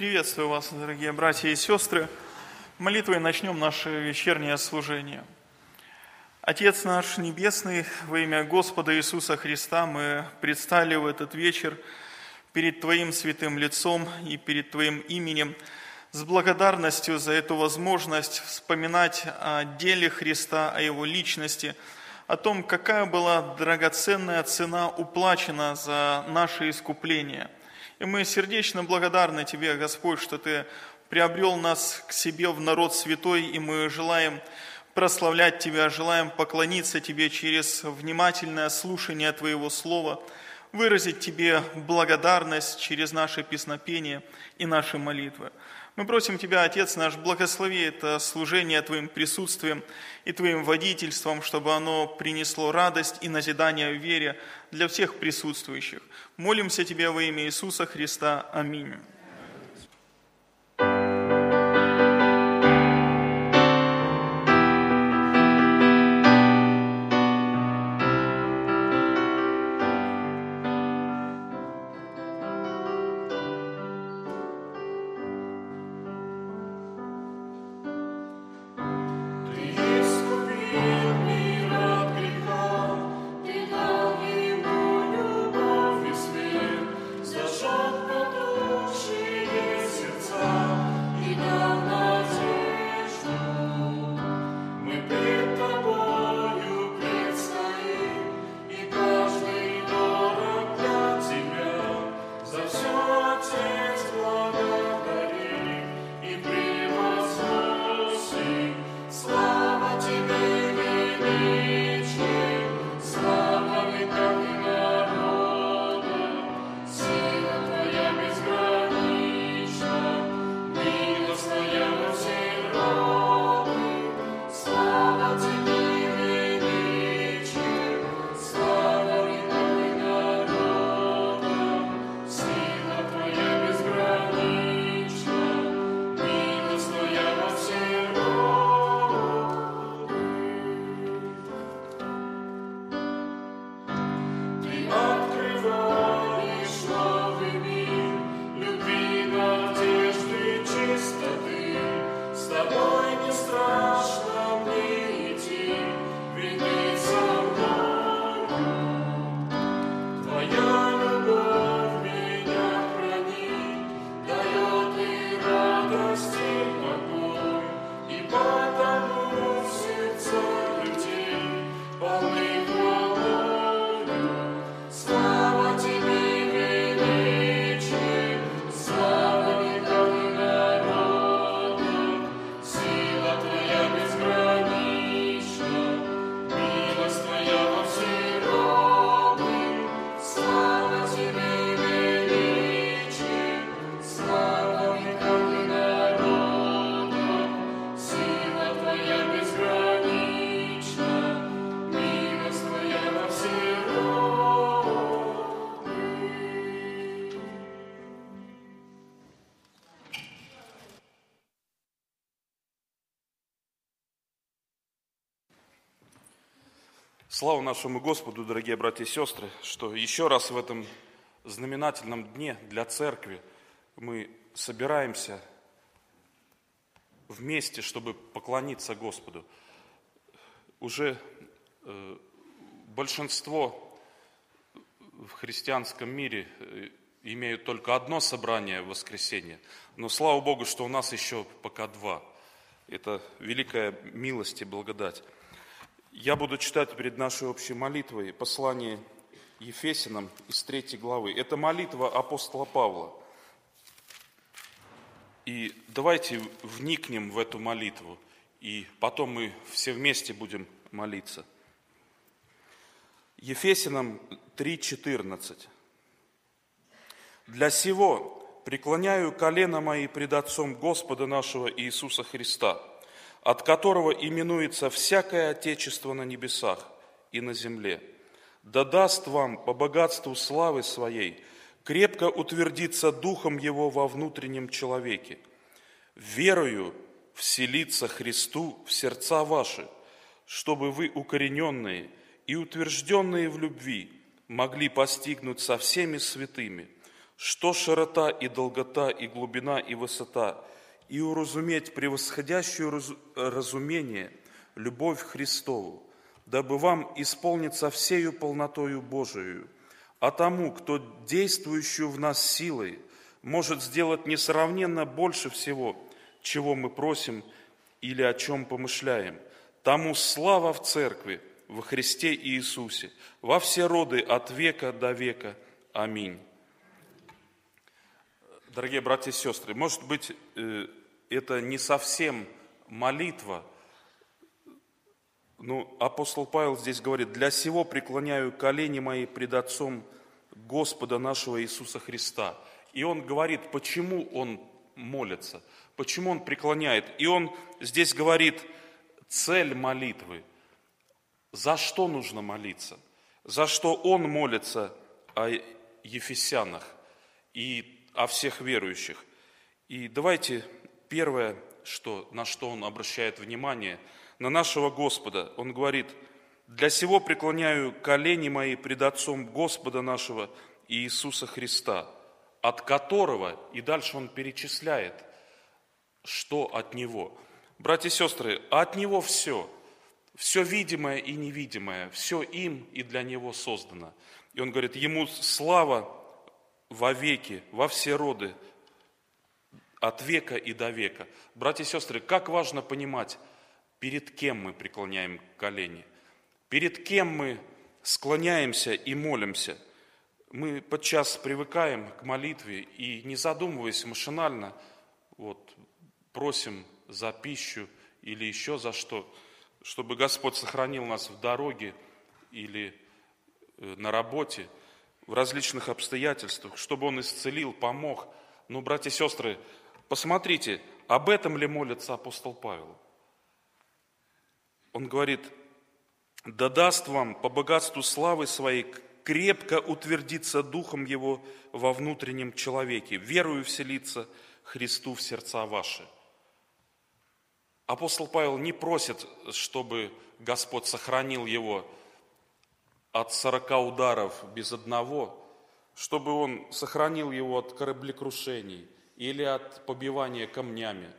Приветствую вас, дорогие братья и сестры. Молитвой начнем наше вечернее служение. Отец наш Небесный, во имя Господа Иисуса Христа мы предстали в этот вечер перед Твоим святым лицом и перед Твоим именем с благодарностью за эту возможность вспоминать о деле Христа, о Его личности, о том, какая была драгоценная цена уплачена за наше искупление – и мы сердечно благодарны Тебе, Господь, что Ты приобрел нас к себе в народ святой, и мы желаем прославлять Тебя, желаем поклониться Тебе через внимательное слушание Твоего Слова, выразить Тебе благодарность через наше песнопение и наши молитвы. Мы просим Тебя, Отец наш, благослови это служение Твоим присутствием и Твоим водительством, чтобы оно принесло радость и назидание в вере для всех присутствующих. Молимся Тебе во имя Иисуса Христа. Аминь. Слава нашему Господу, дорогие братья и сестры, что еще раз в этом знаменательном дне для церкви мы собираемся вместе, чтобы поклониться Господу. Уже э, большинство в христианском мире э, имеют только одно собрание в воскресенье, но слава Богу, что у нас еще пока два. Это великая милость и благодать. Я буду читать перед нашей общей молитвой послание Ефесинам из третьей главы. Это молитва апостола Павла. И давайте вникнем в эту молитву, и потом мы все вместе будем молиться. Ефесинам 3.14. «Для сего преклоняю колено мои пред Отцом Господа нашего Иисуса Христа, от которого именуется всякое Отечество на небесах и на земле, да даст вам по богатству славы своей крепко утвердиться Духом Его во внутреннем человеке, верою вселиться Христу в сердца ваши, чтобы вы, укорененные и утвержденные в любви, могли постигнуть со всеми святыми, что широта и долгота и глубина и высота, и уразуметь превосходящую раз- разумение любовь Христову, дабы вам исполниться всею полнотою Божию, а тому, кто действующую в нас силой, может сделать несравненно больше всего, чего мы просим или о чем помышляем. Тому слава в Церкви, во Христе Иисусе, во все роды от века до века. Аминь. Дорогие братья и сестры, может быть, э, это не совсем молитва, но апостол Павел здесь говорит, «Для сего преклоняю колени мои пред Отцом Господа нашего Иисуса Христа». И он говорит, почему он молится, почему он преклоняет. И он здесь говорит, цель молитвы, за что нужно молиться, за что он молится о ефесянах и о всех верующих. И давайте первое, что, на что он обращает внимание, на нашего Господа. Он говорит, «Для сего преклоняю колени мои пред Отцом Господа нашего Иисуса Христа, от которого, и дальше он перечисляет, что от Него. Братья и сестры, от Него все, все видимое и невидимое, все им и для Него создано. И он говорит, Ему слава во веки, во все роды, от века и до века. Братья и сестры, как важно понимать, перед кем мы преклоняем колени, перед кем мы склоняемся и молимся. Мы подчас привыкаем к молитве и, не задумываясь машинально, вот, просим за пищу или еще за что, чтобы Господь сохранил нас в дороге или э, на работе – в различных обстоятельствах, чтобы Он исцелил, помог. Но, братья и сестры, посмотрите, об этом ли молится апостол Павел? Он говорит, да даст вам по богатству славы своей крепко утвердиться Духом Его во внутреннем человеке, верую вселиться Христу в сердца ваши. Апостол Павел не просит, чтобы Господь сохранил его от сорока ударов без одного, чтобы он сохранил его от кораблекрушений или от побивания камнями.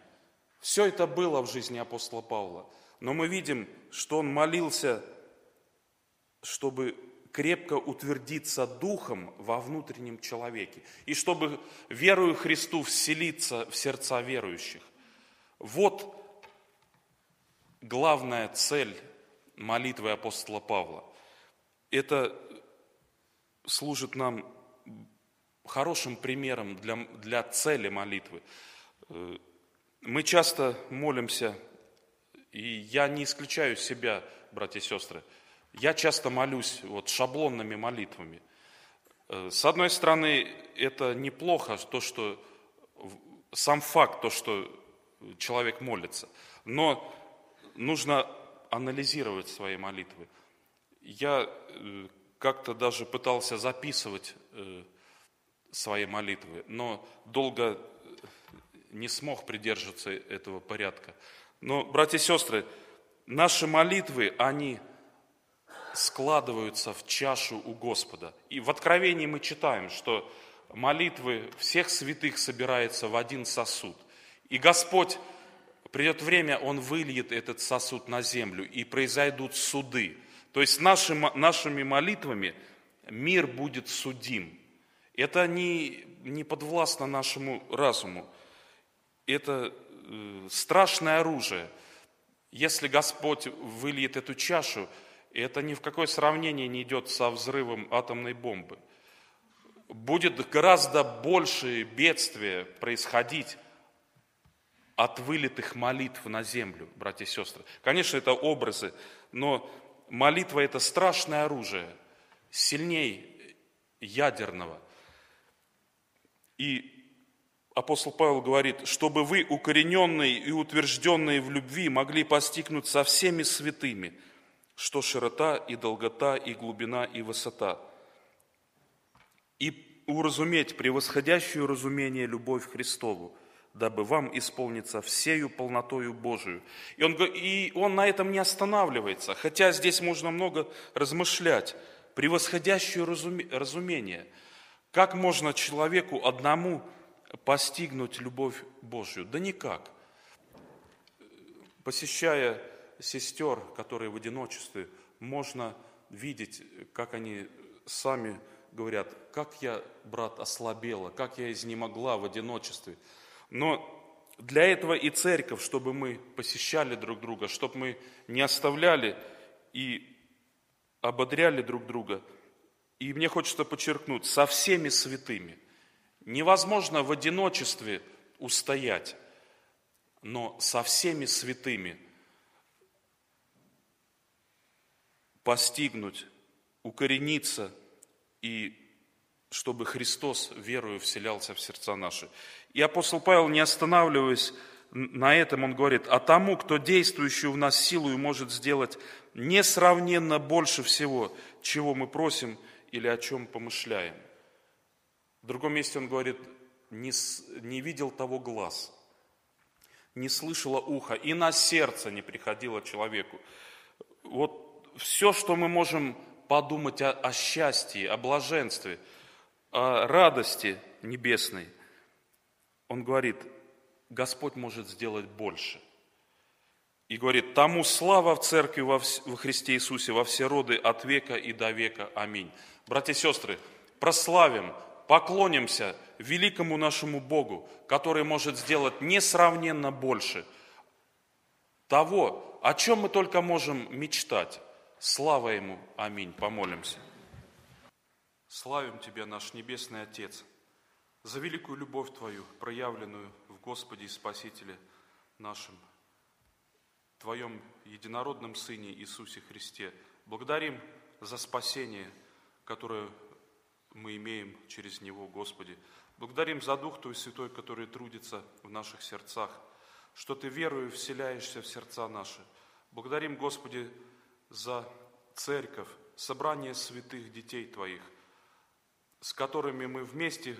Все это было в жизни апостола Павла. Но мы видим, что он молился, чтобы крепко утвердиться духом во внутреннем человеке, и чтобы, верую Христу, вселиться в сердца верующих. Вот главная цель молитвы апостола Павла. Это служит нам хорошим примером для, для цели молитвы. Э, мы часто молимся, и я не исключаю себя, братья и сестры, я часто молюсь вот шаблонными молитвами. Э, с одной стороны, это неплохо, то, что сам факт, то, что человек молится, но нужно анализировать свои молитвы – я э, как-то даже пытался записывать свои молитвы, но долго не смог придерживаться этого порядка. Но, братья и сестры, наши молитвы, они складываются в чашу у Господа. И в Откровении мы читаем, что молитвы всех святых собираются в один сосуд. И Господь, придет время, Он выльет этот сосуд на землю, и произойдут суды – то есть наши, нашими молитвами мир будет судим. Это не, не подвластно нашему разуму. Это э, страшное оружие. Если Господь выльет эту чашу, это ни в какое сравнение не идет со взрывом атомной бомбы. Будет гораздо больше бедствия происходить от вылитых молитв на землю, братья и сестры. Конечно, это образы, но молитва – это страшное оружие, сильней ядерного. И апостол Павел говорит, чтобы вы, укорененные и утвержденные в любви, могли постигнуть со всеми святыми, что широта и долгота и глубина и высота, и уразуметь превосходящую разумение любовь Христову, дабы вам исполниться всею полнотою Божию. И он, и он на этом не останавливается, хотя здесь можно много размышлять. Превосходящее разумение. Как можно человеку одному постигнуть любовь Божью? Да никак. Посещая сестер, которые в одиночестве, можно видеть, как они сами говорят, как я, брат, ослабела, как я изнемогла в одиночестве. Но для этого и церковь, чтобы мы посещали друг друга, чтобы мы не оставляли и ободряли друг друга. И мне хочется подчеркнуть, со всеми святыми. Невозможно в одиночестве устоять, но со всеми святыми постигнуть, укорениться и чтобы Христос верою вселялся в сердца наши. И апостол Павел, не останавливаясь на этом, он говорит, а тому, кто действующую в нас силу может сделать несравненно больше всего, чего мы просим или о чем помышляем. В другом месте он говорит, не, не видел того глаз, не слышало ухо, и на сердце не приходило человеку. Вот все, что мы можем подумать о, о счастье, о блаженстве, о радости небесной, он говорит, Господь может сделать больше. И говорит, тому слава в церкви во, Христе Иисусе во все роды от века и до века. Аминь. Братья и сестры, прославим, поклонимся великому нашему Богу, который может сделать несравненно больше того, о чем мы только можем мечтать. Слава Ему. Аминь. Помолимся. Славим Тебя, наш Небесный Отец, за великую любовь Твою, проявленную в Господе и Спасителе нашем, Твоем единородном Сыне Иисусе Христе. Благодарим за спасение, которое мы имеем через Него, Господи. Благодарим за Дух Твой Святой, который трудится в наших сердцах, что Ты верою вселяешься в сердца наши. Благодарим, Господи, за церковь, собрание святых детей Твоих, с которыми мы вместе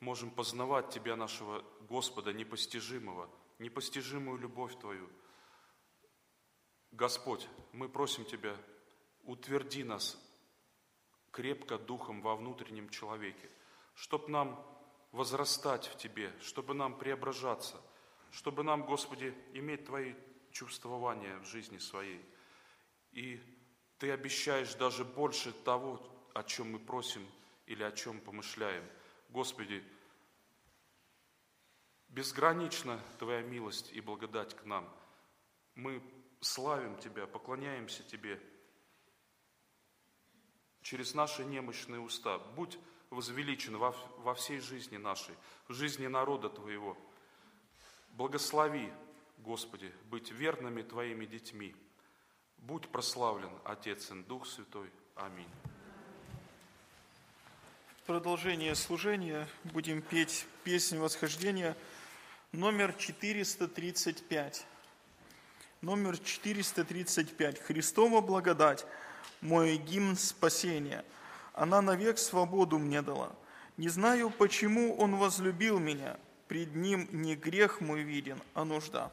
можем познавать Тебя, нашего Господа, непостижимого, непостижимую любовь Твою. Господь, мы просим Тебя, утверди нас крепко духом во внутреннем человеке, чтобы нам возрастать в Тебе, чтобы нам преображаться, чтобы нам, Господи, иметь Твои чувствования в жизни своей. И ты обещаешь даже больше того, о чем мы просим или о чем помышляем. Господи, безгранична Твоя милость и благодать к нам. Мы славим Тебя, поклоняемся Тебе через наши немощные уста. Будь возвеличен во, во всей жизни нашей, в жизни народа Твоего. Благослови, Господи, быть верными Твоими детьми – Будь прославлен Отец и Дух Святой. Аминь. В продолжение служения будем петь песню восхождения номер 435. Номер 435. Христова благодать, мой гимн спасения. Она навек свободу мне дала. Не знаю, почему Он возлюбил меня. Пред Ним не грех мой виден, а нужда.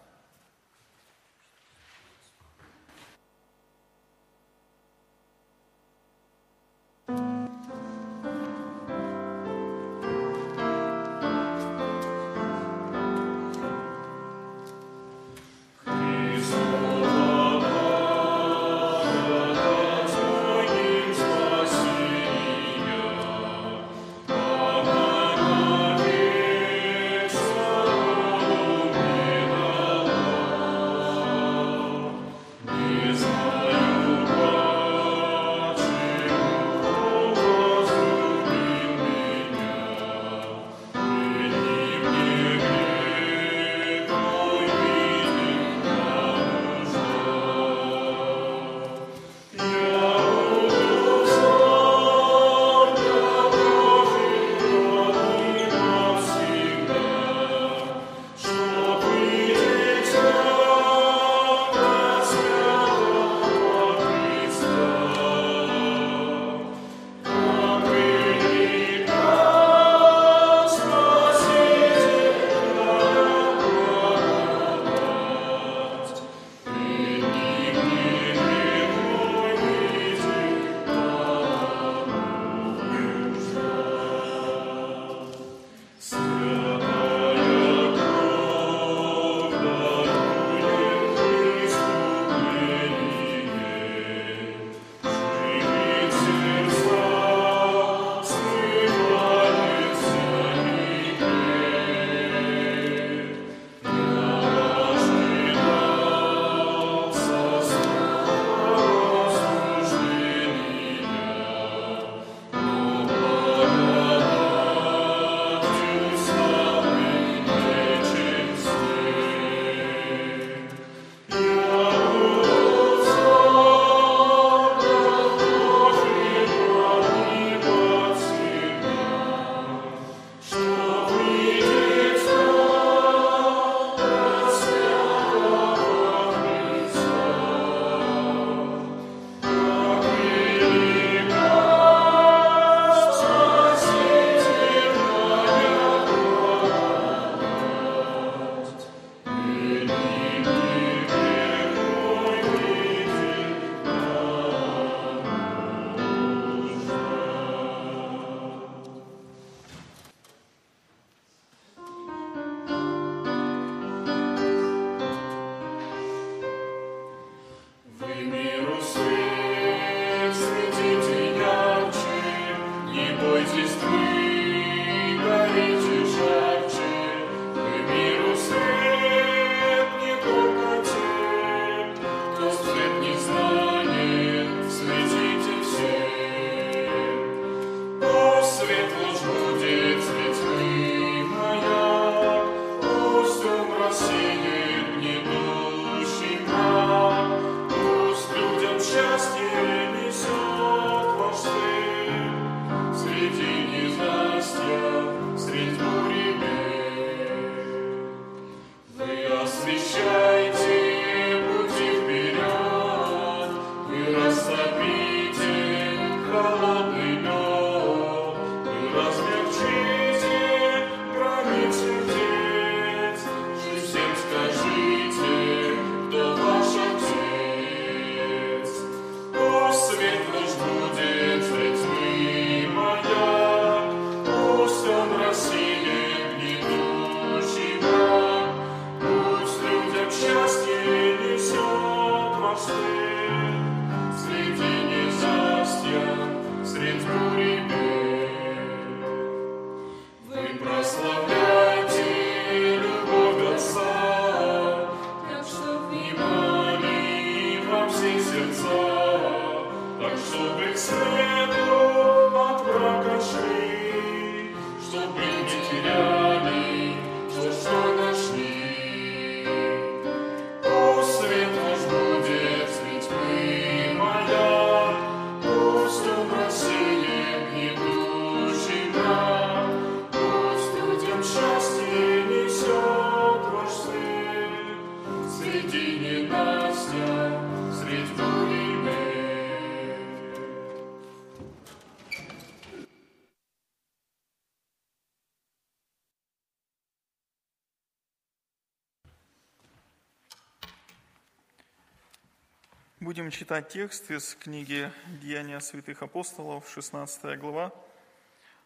Читать текст из книги «Деяния святых апостолов», 16 глава,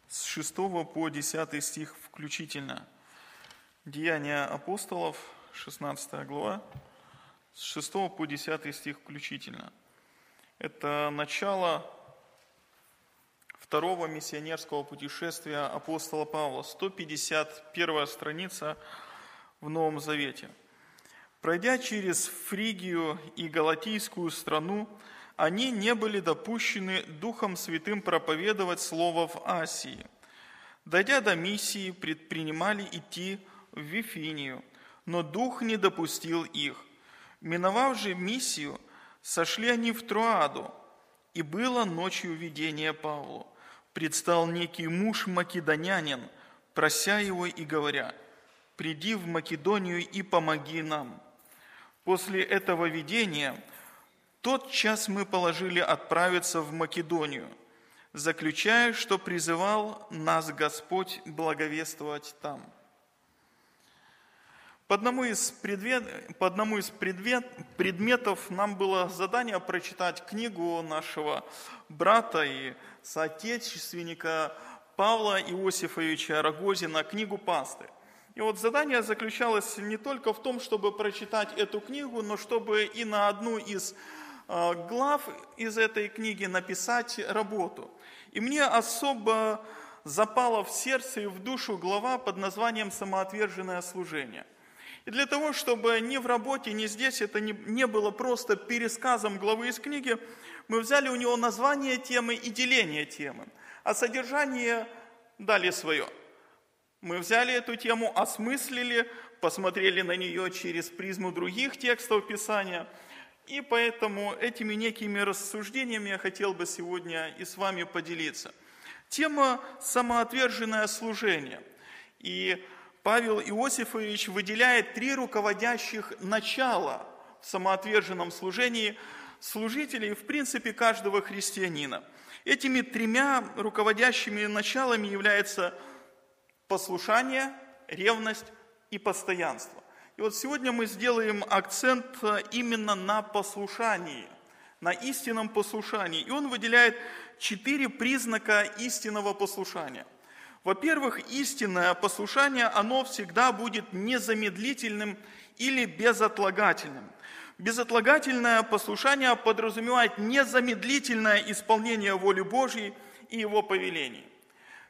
с 6 по 10 стих включительно. «Деяния апостолов», 16 глава, с 6 по 10 стих включительно. Это начало второго миссионерского путешествия апостола Павла, 151 страница в Новом Завете – Пройдя через Фригию и Галатийскую страну, они не были допущены Духом Святым проповедовать Слово в Асии. Дойдя до миссии, предпринимали идти в Вифинию, но Дух не допустил их. Миновав же миссию, сошли они в Труаду, и было ночью видение Павлу. Предстал некий муж македонянин, прося его и говоря, «Приди в Македонию и помоги нам». После этого видения тот час мы положили отправиться в Македонию, заключая, что призывал нас Господь благовествовать там. По одному из, предмет, по одному из предмет, предметов нам было задание прочитать книгу нашего брата и соотечественника Павла Иосифовича Рогозина, книгу «Пастырь». И вот задание заключалось не только в том, чтобы прочитать эту книгу, но чтобы и на одну из а, глав из этой книги написать работу. И мне особо запала в сердце и в душу глава под названием «Самоотверженное служение». И для того, чтобы ни в работе, ни здесь это не, не было просто пересказом главы из книги, мы взяли у него название темы и деление темы, а содержание дали свое – мы взяли эту тему, осмыслили, посмотрели на нее через призму других текстов Писания, и поэтому этими некими рассуждениями я хотел бы сегодня и с вами поделиться. Тема «Самоотверженное служение». И Павел Иосифович выделяет три руководящих начала в самоотверженном служении служителей, в принципе, каждого христианина. Этими тремя руководящими началами является послушание, ревность и постоянство. И вот сегодня мы сделаем акцент э, именно на послушании, на истинном послушании. И он выделяет четыре признака истинного послушания. Во-первых, истинное послушание, оно всегда будет незамедлительным или безотлагательным. Безотлагательное послушание подразумевает незамедлительное исполнение воли Божьей и Его повелений.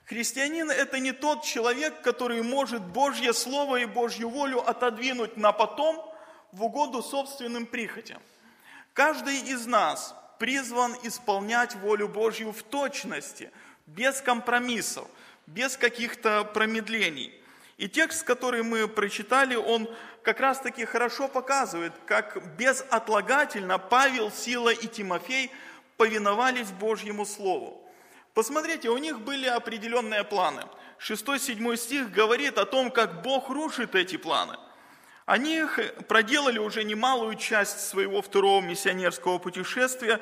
Христианин – это не тот человек, который может Божье Слово и Божью волю отодвинуть на потом в угоду собственным прихотям. Каждый из нас призван исполнять волю Божью в точности, без компромиссов, без каких-то промедлений. И текст, который мы прочитали, он как раз-таки хорошо показывает, как безотлагательно Павел, Сила и Тимофей повиновались Божьему Слову. Посмотрите, у них были определенные планы. 6-7 стих говорит о том, как Бог рушит эти планы. Они проделали уже немалую часть своего второго миссионерского путешествия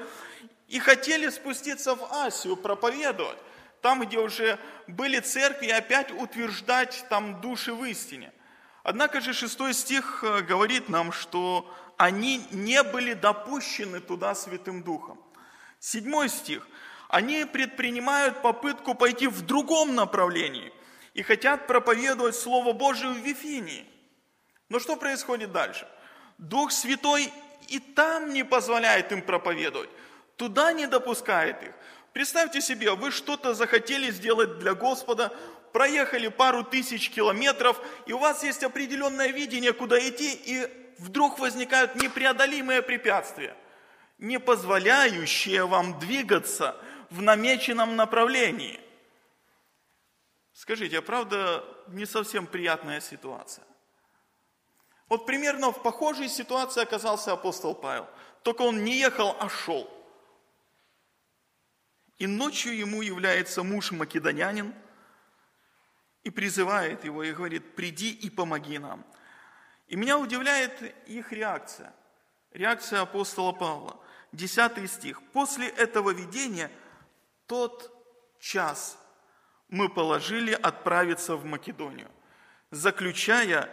и хотели спуститься в Асию, проповедовать, там, где уже были церкви, опять утверждать там души в истине. Однако же шестой стих э, говорит нам, что они не были допущены туда Святым Духом. Седьмой стих они предпринимают попытку пойти в другом направлении и хотят проповедовать Слово Божие в Вифинии. Но что происходит дальше? Дух Святой и там не позволяет им проповедовать, туда не допускает их. Представьте себе, вы что-то захотели сделать для Господа, проехали пару тысяч километров, и у вас есть определенное видение, куда идти, и вдруг возникают непреодолимые препятствия, не позволяющие вам двигаться – в намеченном направлении. Скажите, а правда не совсем приятная ситуация? Вот примерно в похожей ситуации оказался апостол Павел. Только он не ехал, а шел. И ночью ему является муж македонянин и призывает его и говорит, приди и помоги нам. И меня удивляет их реакция. Реакция апостола Павла. Десятый стих. После этого видения – тот час мы положили отправиться в Македонию, заключая,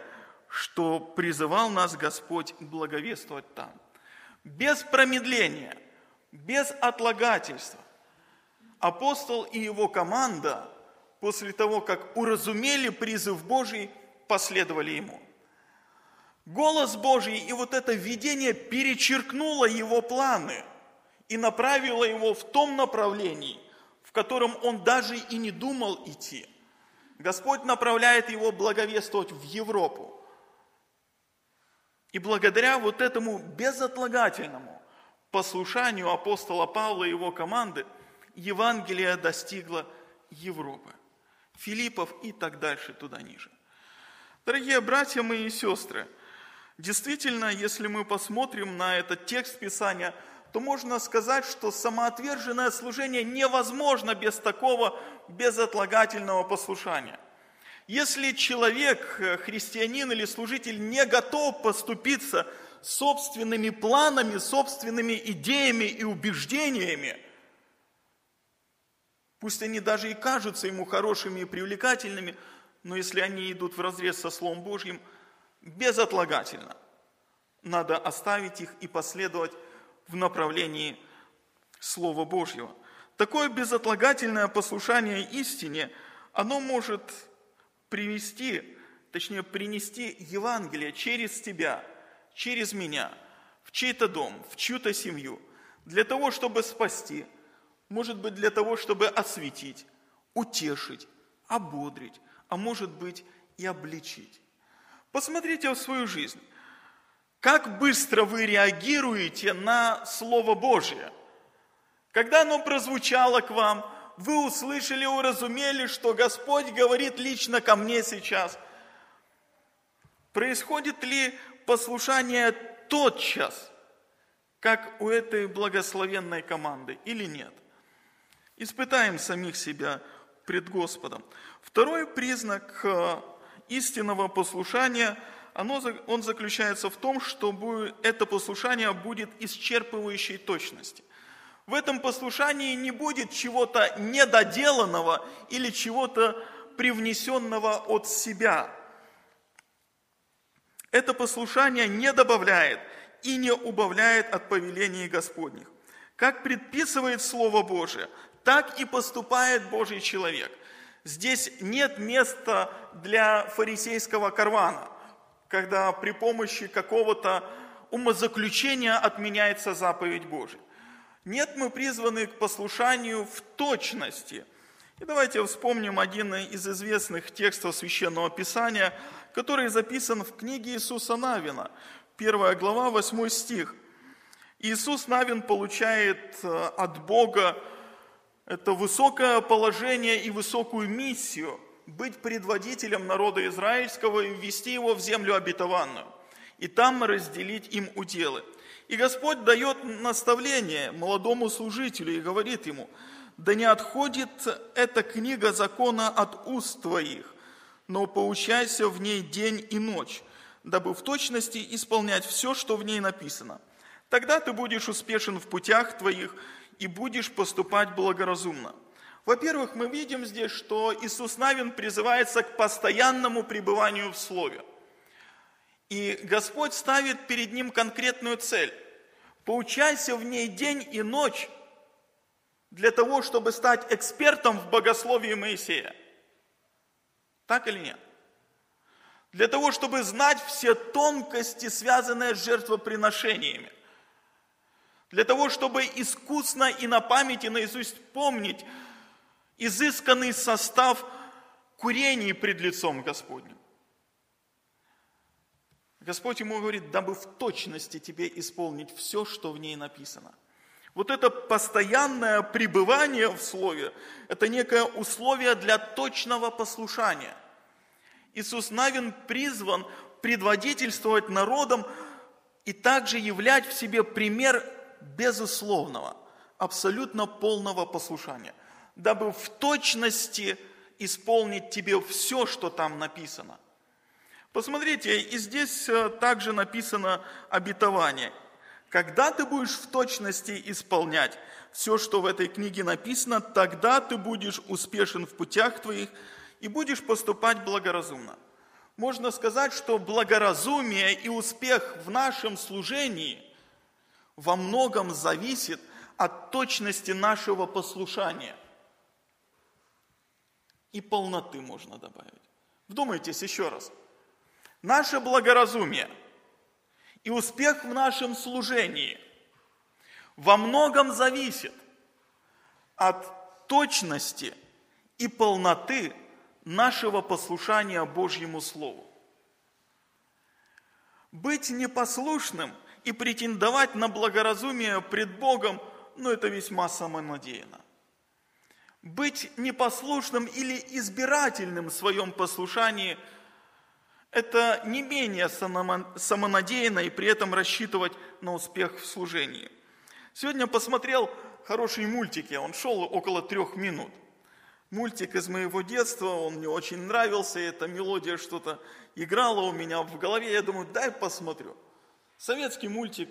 что призывал нас Господь благовествовать там. без промедления, без отлагательства. Апостол и его команда после того, как уразумели призыв Божий, последовали ему. Голос Божий и вот это видение перечеркнуло его планы и направило его в том направлении, в котором он даже и не думал идти. Господь направляет его благовествовать в Европу. И благодаря вот этому безотлагательному послушанию апостола Павла и его команды Евангелие достигло Европы, Филиппов и так дальше туда ниже. Дорогие братья мои и сестры, действительно, если мы посмотрим на этот текст Писания, то можно сказать, что самоотверженное служение невозможно без такого безотлагательного послушания – если человек, э, христианин или служитель не готов поступиться собственными планами, собственными идеями и убеждениями, пусть они даже и кажутся ему хорошими и привлекательными, но если они идут в разрез со Словом Божьим, безотлагательно надо оставить их и последовать в направлении Слова Божьего. Такое безотлагательное послушание истине, оно может привести, точнее принести Евангелие через тебя, через меня, в чей-то дом, в чью-то семью, для того, чтобы спасти, может быть, для того, чтобы осветить, утешить, ободрить, а может быть и обличить. Посмотрите в свою жизнь. Как быстро вы реагируете на Слово Божье? Когда оно прозвучало к вам – вы услышали, уразумели, что Господь говорит лично ко мне сейчас. Происходит ли послушание тотчас, как у этой благословенной команды, или нет? Испытаем самих себя пред Господом. Второй признак э, истинного послушания, оно, он заключается в том, что это послушание будет исчерпывающей точности. В этом послушании не будет чего-то недоделанного или чего-то привнесенного от себя. Это послушание не добавляет и не убавляет от повелений Господних. Как предписывает Слово Божие, так и поступает Божий человек. Здесь нет места для фарисейского карвана, когда при помощи какого-то умозаключения отменяется заповедь Божия. Нет, мы призваны к послушанию в точности. И давайте вспомним один из известных текстов Священного Писания, который записан в книге Иисуса Навина, 1 глава, 8 стих. Иисус Навин получает э, от Бога это высокое положение и высокую миссию быть предводителем народа израильского и ввести его в землю обетованную, и там разделить им уделы – и Господь дает наставление молодому служителю и говорит ему, да не отходит эта книга закона от уст твоих, но поучайся в ней день и ночь, дабы в точности исполнять все, что в ней написано. Тогда ты будешь успешен в путях твоих и будешь поступать благоразумно. Во-первых, мы видим здесь, что Иисус Навин призывается к постоянному пребыванию в Слове. И Господь ставит перед ним конкретную цель. Поучайся в ней день и ночь для того, чтобы стать экспертом в богословии Моисея. Так или нет? Для того, чтобы знать все тонкости, связанные с жертвоприношениями. Для того, чтобы искусно и на памяти наизусть помнить изысканный состав курений пред лицом Господним. Господь ему говорит, дабы в точности тебе исполнить все, что в ней написано. Вот это постоянное пребывание в Слове, это некое условие для точного послушания. Иисус Навин призван предводительствовать народом и также являть в себе пример безусловного, абсолютно полного послушания, дабы в точности исполнить тебе все, что там написано – Посмотрите, и здесь э, также написано обетование. Когда ты будешь в точности исполнять все, что в этой книге написано, тогда ты будешь успешен в путях твоих и будешь поступать благоразумно. Можно сказать, что благоразумие и успех в нашем служении, во многом зависит от точности нашего послушания. И полноты можно добавить. Вдумайтесь еще раз. Наше благоразумие и успех в нашем служении во многом зависит от точности и полноты нашего послушания Божьему Слову. Быть непослушным и претендовать на благоразумие пред Богом, ну это весьма самонадеянно. Быть непослушным или избирательным в своем послушании – это не менее самонадеянно и при этом рассчитывать на успех в служении. Сегодня посмотрел хороший мультик, он шел около трех минут. Мультик из моего детства, он мне очень нравился, эта мелодия что-то играла у меня в голове, я думаю, дай посмотрю. Советский мультик,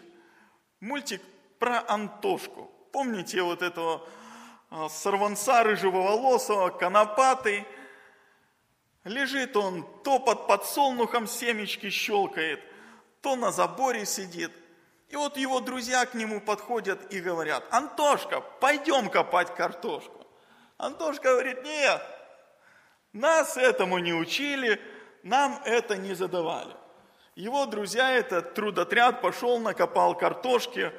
мультик про Антошку. Помните вот этого сорванца рыжего конопатый? Лежит он, то под подсолнухом семечки щелкает, то на заборе сидит. И вот его друзья к нему подходят и говорят, Антошка, пойдем копать картошку. Антошка говорит, нет, нас этому не учили, нам это не задавали. Его друзья, этот трудотряд пошел, накопал картошки,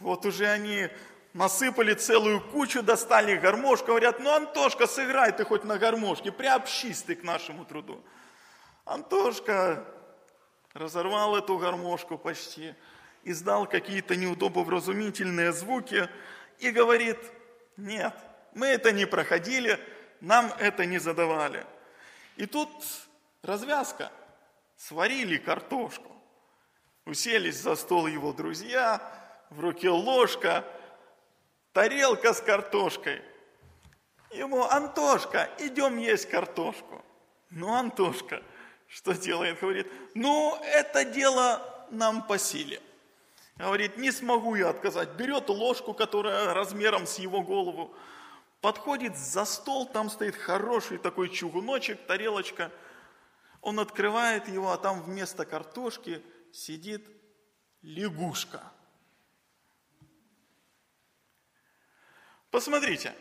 вот уже они насыпали целую кучу, достали гармошку, говорят, ну, Антошка, сыграй ты хоть на гармошке, приобщись ты к нашему труду. Антошка разорвал эту гармошку почти, издал какие-то неудобовразумительные звуки и говорит, нет, мы это не проходили, нам это не задавали. И тут развязка. Сварили картошку. Уселись за стол его друзья, в руке ложка, тарелка с картошкой. Ему, Антошка, идем есть картошку. Ну, Антошка, что делает? Говорит, ну, это дело нам по силе. Говорит, не смогу я отказать. Берет ложку, которая размером с его голову, подходит за стол, там стоит хороший такой чугуночек, тарелочка. Он открывает его, а там вместо картошки сидит лягушка. Посмотрите,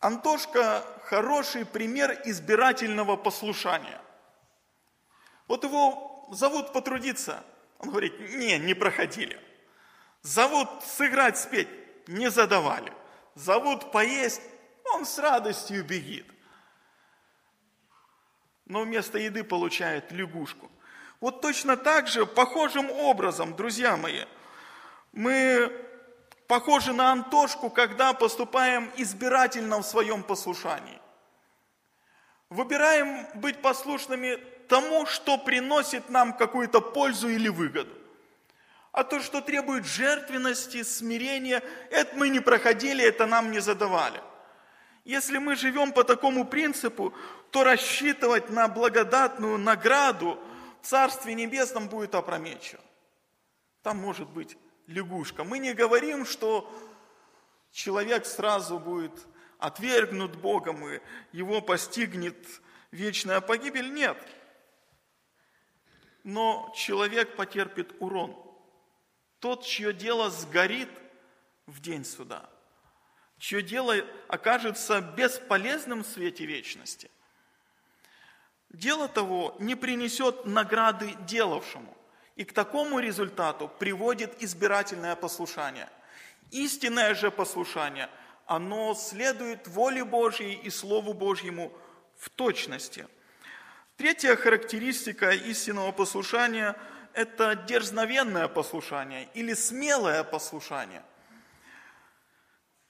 Антошка хороший пример избирательного послушания. Вот его зовут потрудиться, он говорит, не, не проходили. Зовут сыграть, спеть, не задавали зовут поесть, он с радостью бегит. Но вместо еды получает лягушку. Вот точно так же, похожим образом, друзья мои, мы похожи на Антошку, когда поступаем избирательно в своем послушании. Выбираем быть послушными тому, что приносит нам какую-то пользу или выгоду. А то, что требует жертвенности, смирения, это мы не проходили, это нам не задавали. Если мы живем по такому принципу, то рассчитывать на благодатную награду в Царстве Небесном будет опрометчиво. Там может быть лягушка. Мы не говорим, что человек сразу будет отвергнут Богом, и его постигнет вечная погибель. Нет. Но человек потерпит урон – тот, чье дело сгорит в день суда, чье дело окажется бесполезным в свете вечности, дело того не принесет награды делавшему. И к такому результату приводит избирательное послушание. Истинное же послушание, оно следует воле Божьей и Слову Божьему в точности. Третья характеристика истинного послушания – это дерзновенное послушание или смелое послушание.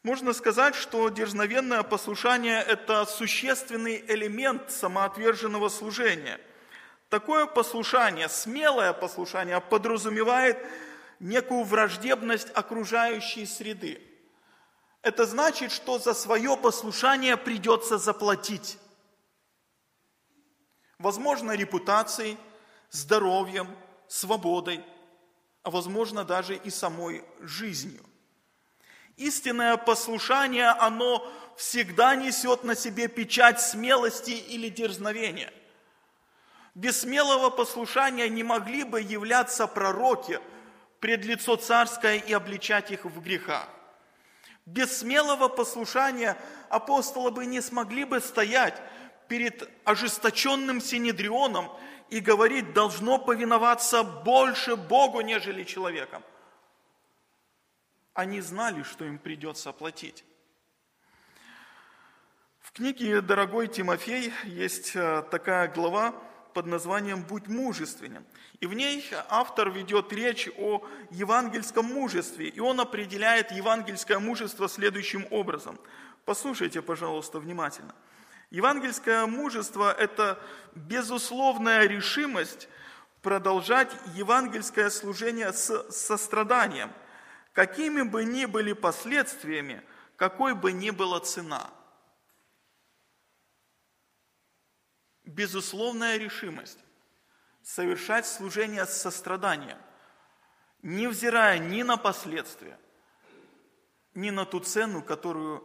Можно сказать, что дерзновенное послушание – это существенный элемент самоотверженного служения. Такое послушание, смелое послушание подразумевает некую враждебность окружающей среды. Это значит, что за свое послушание придется заплатить. Возможно, репутацией, здоровьем, свободой, а возможно даже и самой жизнью. Истинное послушание, оно всегда несет на себе печать смелости или дерзновения. Без смелого послушания не могли бы являться пророки, пред лицо царское и обличать их в грехах. Без смелого послушания апостолы бы не смогли бы стоять перед ожесточенным синедрионом и говорить, должно повиноваться больше Богу, нежели человеком. Они знали, что им придется платить. В книге «Дорогой Тимофей» есть э, такая глава под названием «Будь мужественен». И в ней автор ведет речь о евангельском мужестве, и он определяет евангельское мужество следующим образом. Послушайте, пожалуйста, внимательно. Евангельское мужество – это безусловная решимость продолжать евангельское служение с состраданием, какими бы ни были последствиями, какой бы ни была цена. Безусловная решимость совершать служение с состраданием, невзирая ни на последствия, ни на ту цену, которую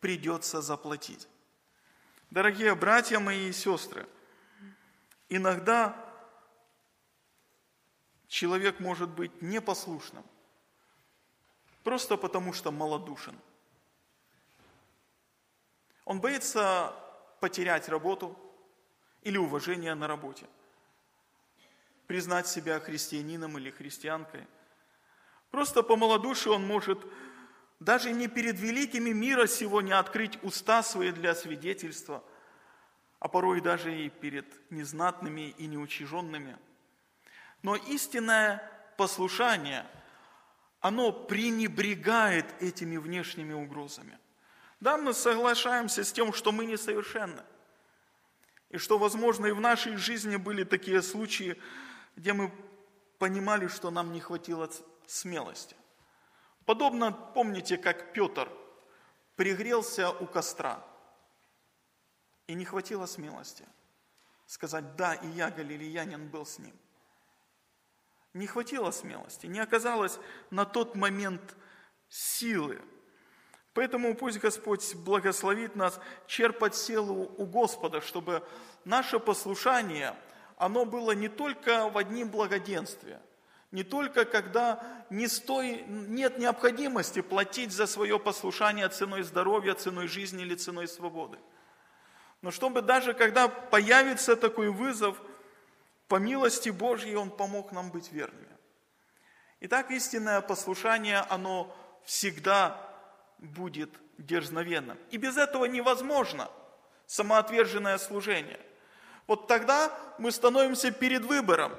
придется заплатить. Дорогие братья мои и сестры, иногда человек может быть непослушным, просто потому что малодушен. Он боится потерять работу или уважение на работе – признать себя христианином или христианкой. Просто по малодушию он может даже не перед великими мира сего не открыть уста свои для свидетельства, а порой даже и перед незнатными и неучиженными. Но истинное послушание, оно пренебрегает этими внешними угрозами. Да, мы соглашаемся с тем, что мы несовершенны. И что, возможно, и в нашей жизни были такие случаи, где мы понимали, что нам не хватило смелости. Подобно, помните, как Петр пригрелся у костра, и не хватило смелости сказать, да, и я, галилеянин, был с ним. Не хватило смелости, не оказалось на тот момент силы. Поэтому пусть Господь благословит нас черпать силу у Господа, чтобы наше послушание – оно было не только в одним благоденствии, не только когда не стой, нет необходимости платить за свое послушание ценой здоровья, ценой жизни или ценой свободы. Но чтобы даже когда появится такой вызов, по милости Божьей Он помог нам быть верными. Итак, истинное послушание, оно всегда будет дерзновенным. И без этого невозможно самоотверженное служение. Вот тогда мы становимся перед выбором.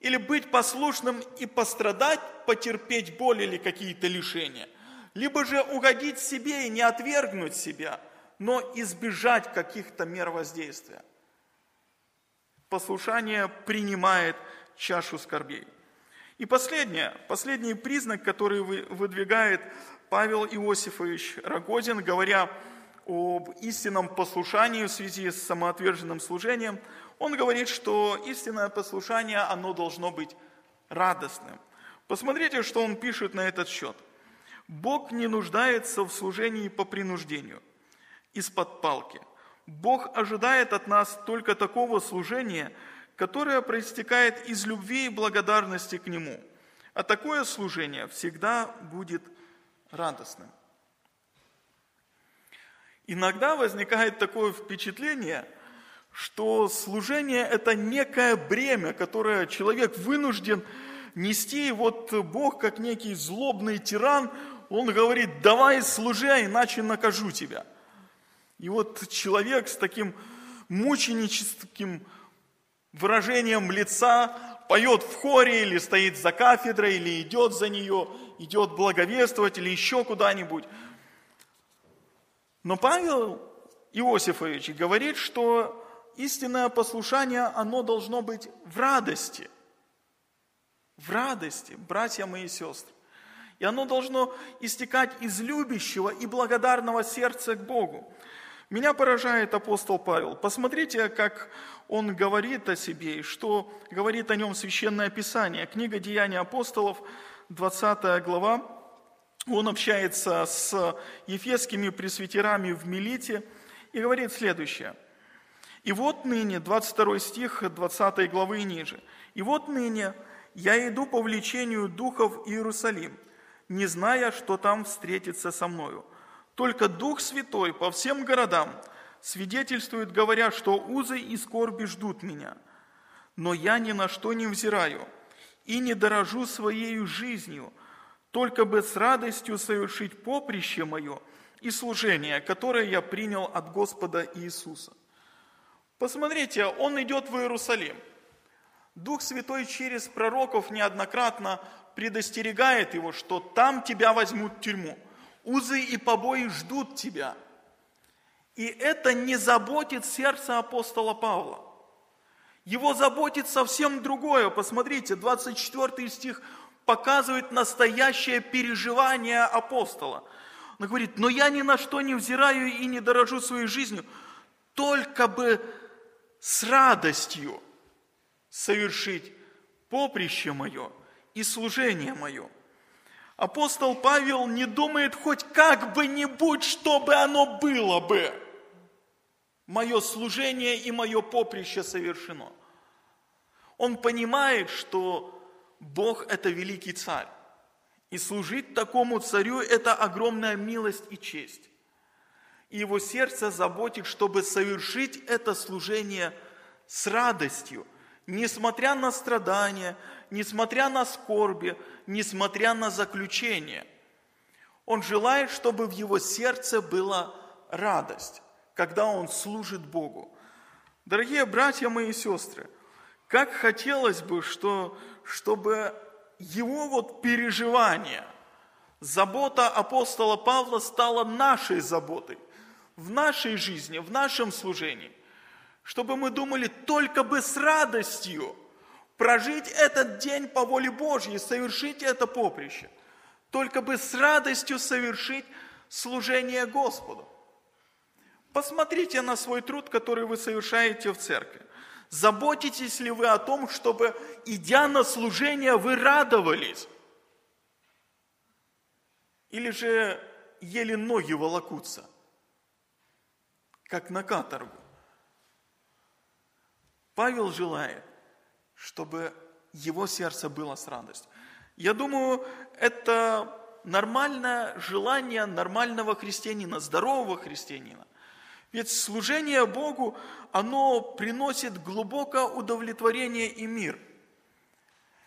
Или быть послушным и пострадать, потерпеть боль или какие-то лишения. Либо же угодить себе и не отвергнуть себя, но избежать каких-то мер воздействия. Послушание принимает чашу скорбей. И последнее, последний признак, который выдвигает Павел Иосифович Рогозин, говоря об истинном послушании в связи с самоотверженным служением, он говорит, что истинное послушание, оно должно быть радостным. Посмотрите, что он пишет на этот счет. Бог не нуждается в служении по принуждению, из-под палки. Бог ожидает от нас только такого служения, которое проистекает из любви и благодарности к Нему. А такое служение всегда будет радостным. Иногда возникает такое впечатление, что служение – это некое бремя, которое человек вынужден нести. И вот Бог, как некий злобный тиран, он говорит, давай служи, а иначе накажу тебя. И вот человек с таким мученическим выражением лица поет в хоре или стоит за кафедрой, или идет за нее, идет благовествовать, или еще куда-нибудь. Но Павел Иосифович говорит, что истинное послушание, оно должно быть в радости. В радости, братья мои и сестры. И оно должно истекать из любящего и благодарного сердца к Богу. Меня поражает апостол Павел. Посмотрите, как он говорит о себе и что говорит о нем Священное Писание. Книга Деяний апостолов, 20 глава, он общается с ефесскими пресвитерами в Милите и говорит следующее. «И вот ныне», 22 стих 20 главы и ниже, «И вот ныне я иду по влечению духов Иерусалим, не зная, что там встретится со мною. Только Дух Святой по всем городам свидетельствует, говоря, что узы и скорби ждут меня. Но я ни на что не взираю и не дорожу своей жизнью, только бы с радостью совершить поприще мое и служение, которое я принял от Господа Иисуса. Посмотрите, он идет в Иерусалим. Дух Святой через пророков неоднократно предостерегает его, что там тебя возьмут в тюрьму. Узы и побои ждут тебя. И это не заботит сердце апостола Павла. Его заботит совсем другое. Посмотрите, 24 стих показывает настоящее переживание апостола. Он говорит, но я ни на что не взираю и не дорожу своей жизнью, только бы с радостью совершить поприще мое и служение мое. Апостол Павел не думает хоть как бы нибудь, чтобы оно было бы. Мое служение и мое поприще совершено. Он понимает, что Бог – это великий царь. И служить такому царю – это огромная милость и честь. И его сердце заботит, чтобы совершить это служение с радостью, несмотря на страдания, несмотря на скорби, несмотря на заключение. Он желает, чтобы в его сердце была радость, когда он служит Богу. Дорогие братья мои и сестры, как хотелось бы, что, чтобы его вот переживание, забота апостола Павла стала нашей заботой в нашей жизни, в нашем служении. Чтобы мы думали только бы с радостью прожить этот день по воле Божьей, совершить это поприще. Только бы с радостью совершить служение Господу. Посмотрите на свой труд, который вы совершаете в церкви. Заботитесь ли вы о том, чтобы, идя на служение, вы радовались? Или же еле ноги волокутся, как на каторгу? Павел желает, чтобы его сердце было с радостью. Я думаю, это нормальное желание нормального христианина, здорового христианина. Ведь служение Богу, оно приносит глубокое удовлетворение и мир.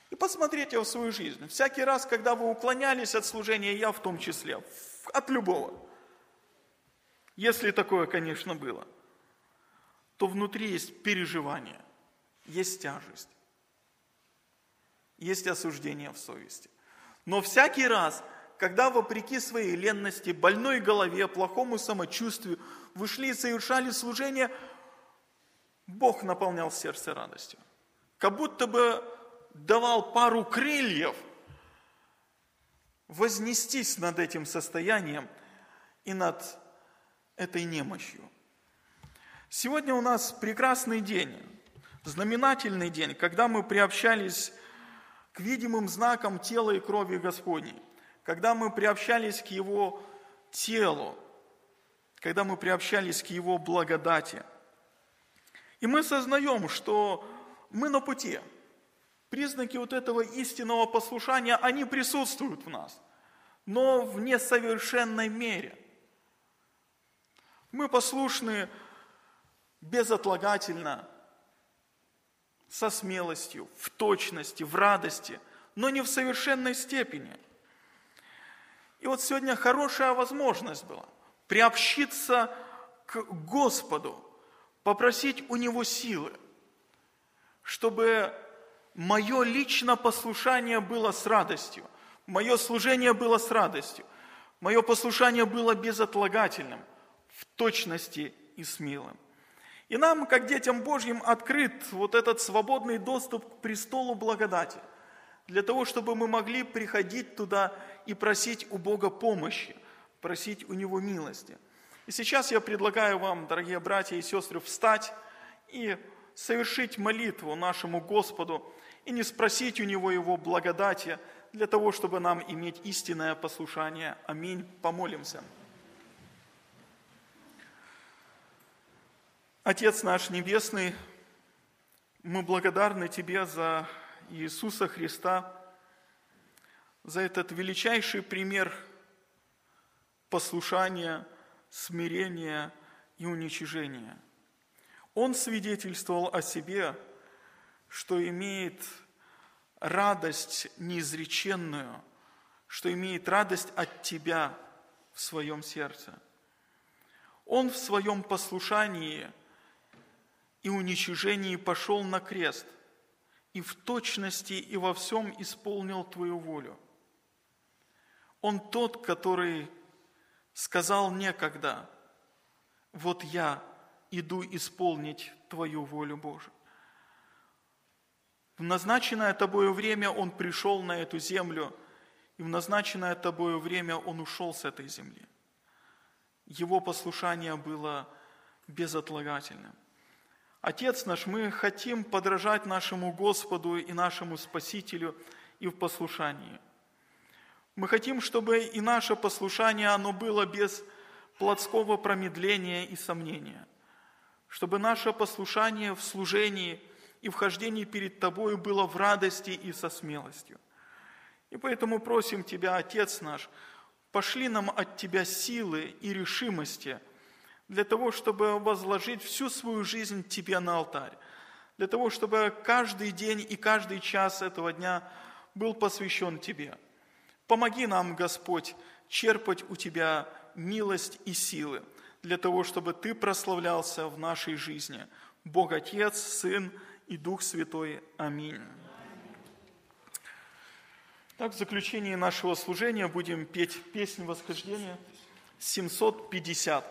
И посмотрите в свою жизнь. Всякий раз, когда вы уклонялись от служения, я в том числе, от любого, если такое, конечно, было, то внутри есть переживание, есть тяжесть, есть осуждение в совести. Но всякий раз, когда вопреки своей ленности, больной голове, плохому самочувствию, вы шли и совершали служение, Бог наполнял сердце радостью. Как будто бы давал пару крыльев вознестись над этим состоянием и над этой немощью. Сегодня у нас прекрасный день, знаменательный день, когда мы приобщались к видимым знакам тела и крови Господней, когда мы приобщались к Его телу, когда мы приобщались к Его благодати. И мы сознаем, что мы на пути. Признаки вот этого истинного послушания, они присутствуют в нас, но в несовершенной мере. Мы послушны безотлагательно, со смелостью, в точности, в радости, но не в совершенной степени. И вот сегодня хорошая возможность была приобщиться к Господу, попросить у Него силы, чтобы мое личное послушание было с радостью, мое служение было с радостью, мое послушание было безотлагательным, в точности и смелым. И нам, как детям Божьим, открыт вот этот свободный доступ к престолу благодати, для того, чтобы мы могли приходить туда и просить у Бога помощи – просить у Него милости. И сейчас я предлагаю вам, дорогие братья и сестры, встать и совершить молитву нашему Господу и не спросить у Него Его благодати для того, чтобы нам иметь истинное послушание. Аминь. Помолимся. Отец наш Небесный, мы благодарны Тебе за Иисуса Христа за этот величайший пример послушания, смирения и уничижения. Он свидетельствовал о себе, что имеет радость неизреченную, что имеет радость от Тебя в своем сердце. Он в своем послушании и уничижении пошел на крест и в точности и во всем исполнил Твою волю. Он тот, который сказал некогда, вот я иду исполнить Твою волю Божию. В назначенное Тобою время Он пришел на эту землю, и в назначенное Тобою время Он ушел с этой земли. Его послушание было безотлагательным. Отец наш, мы хотим подражать нашему Господу и нашему Спасителю и в послушании. Мы хотим, чтобы и наше послушание, оно было без плотского промедления и сомнения. Чтобы наше послушание в служении и вхождении перед Тобою было в радости и со смелостью. И поэтому просим Тебя, Отец наш, пошли нам от Тебя силы и решимости для того, чтобы возложить всю свою жизнь Тебе на алтарь, для того, чтобы каждый день и каждый час этого дня был посвящен Тебе – Помоги нам, Господь, черпать у Тебя милость и силы для того, чтобы Ты прославлялся в нашей жизни. Бог Отец, Сын и Дух Святой. Аминь. Так, в заключении нашего служения будем петь песнь восхождения 750.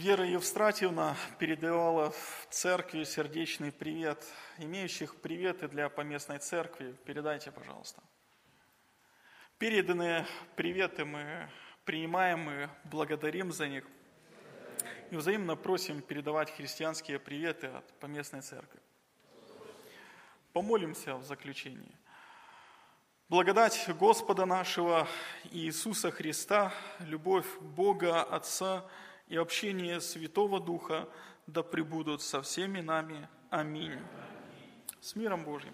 Вера Евстратьевна передавала в церкви сердечный привет. Имеющих приветы для поместной церкви, передайте, пожалуйста. Переданные приветы мы принимаем и благодарим за них. И взаимно просим передавать христианские приветы от поместной церкви. Помолимся в заключении. Благодать Господа нашего Иисуса Христа, любовь Бога Отца – и общение Святого Духа да пребудут со всеми нами. Аминь. С миром Божьим.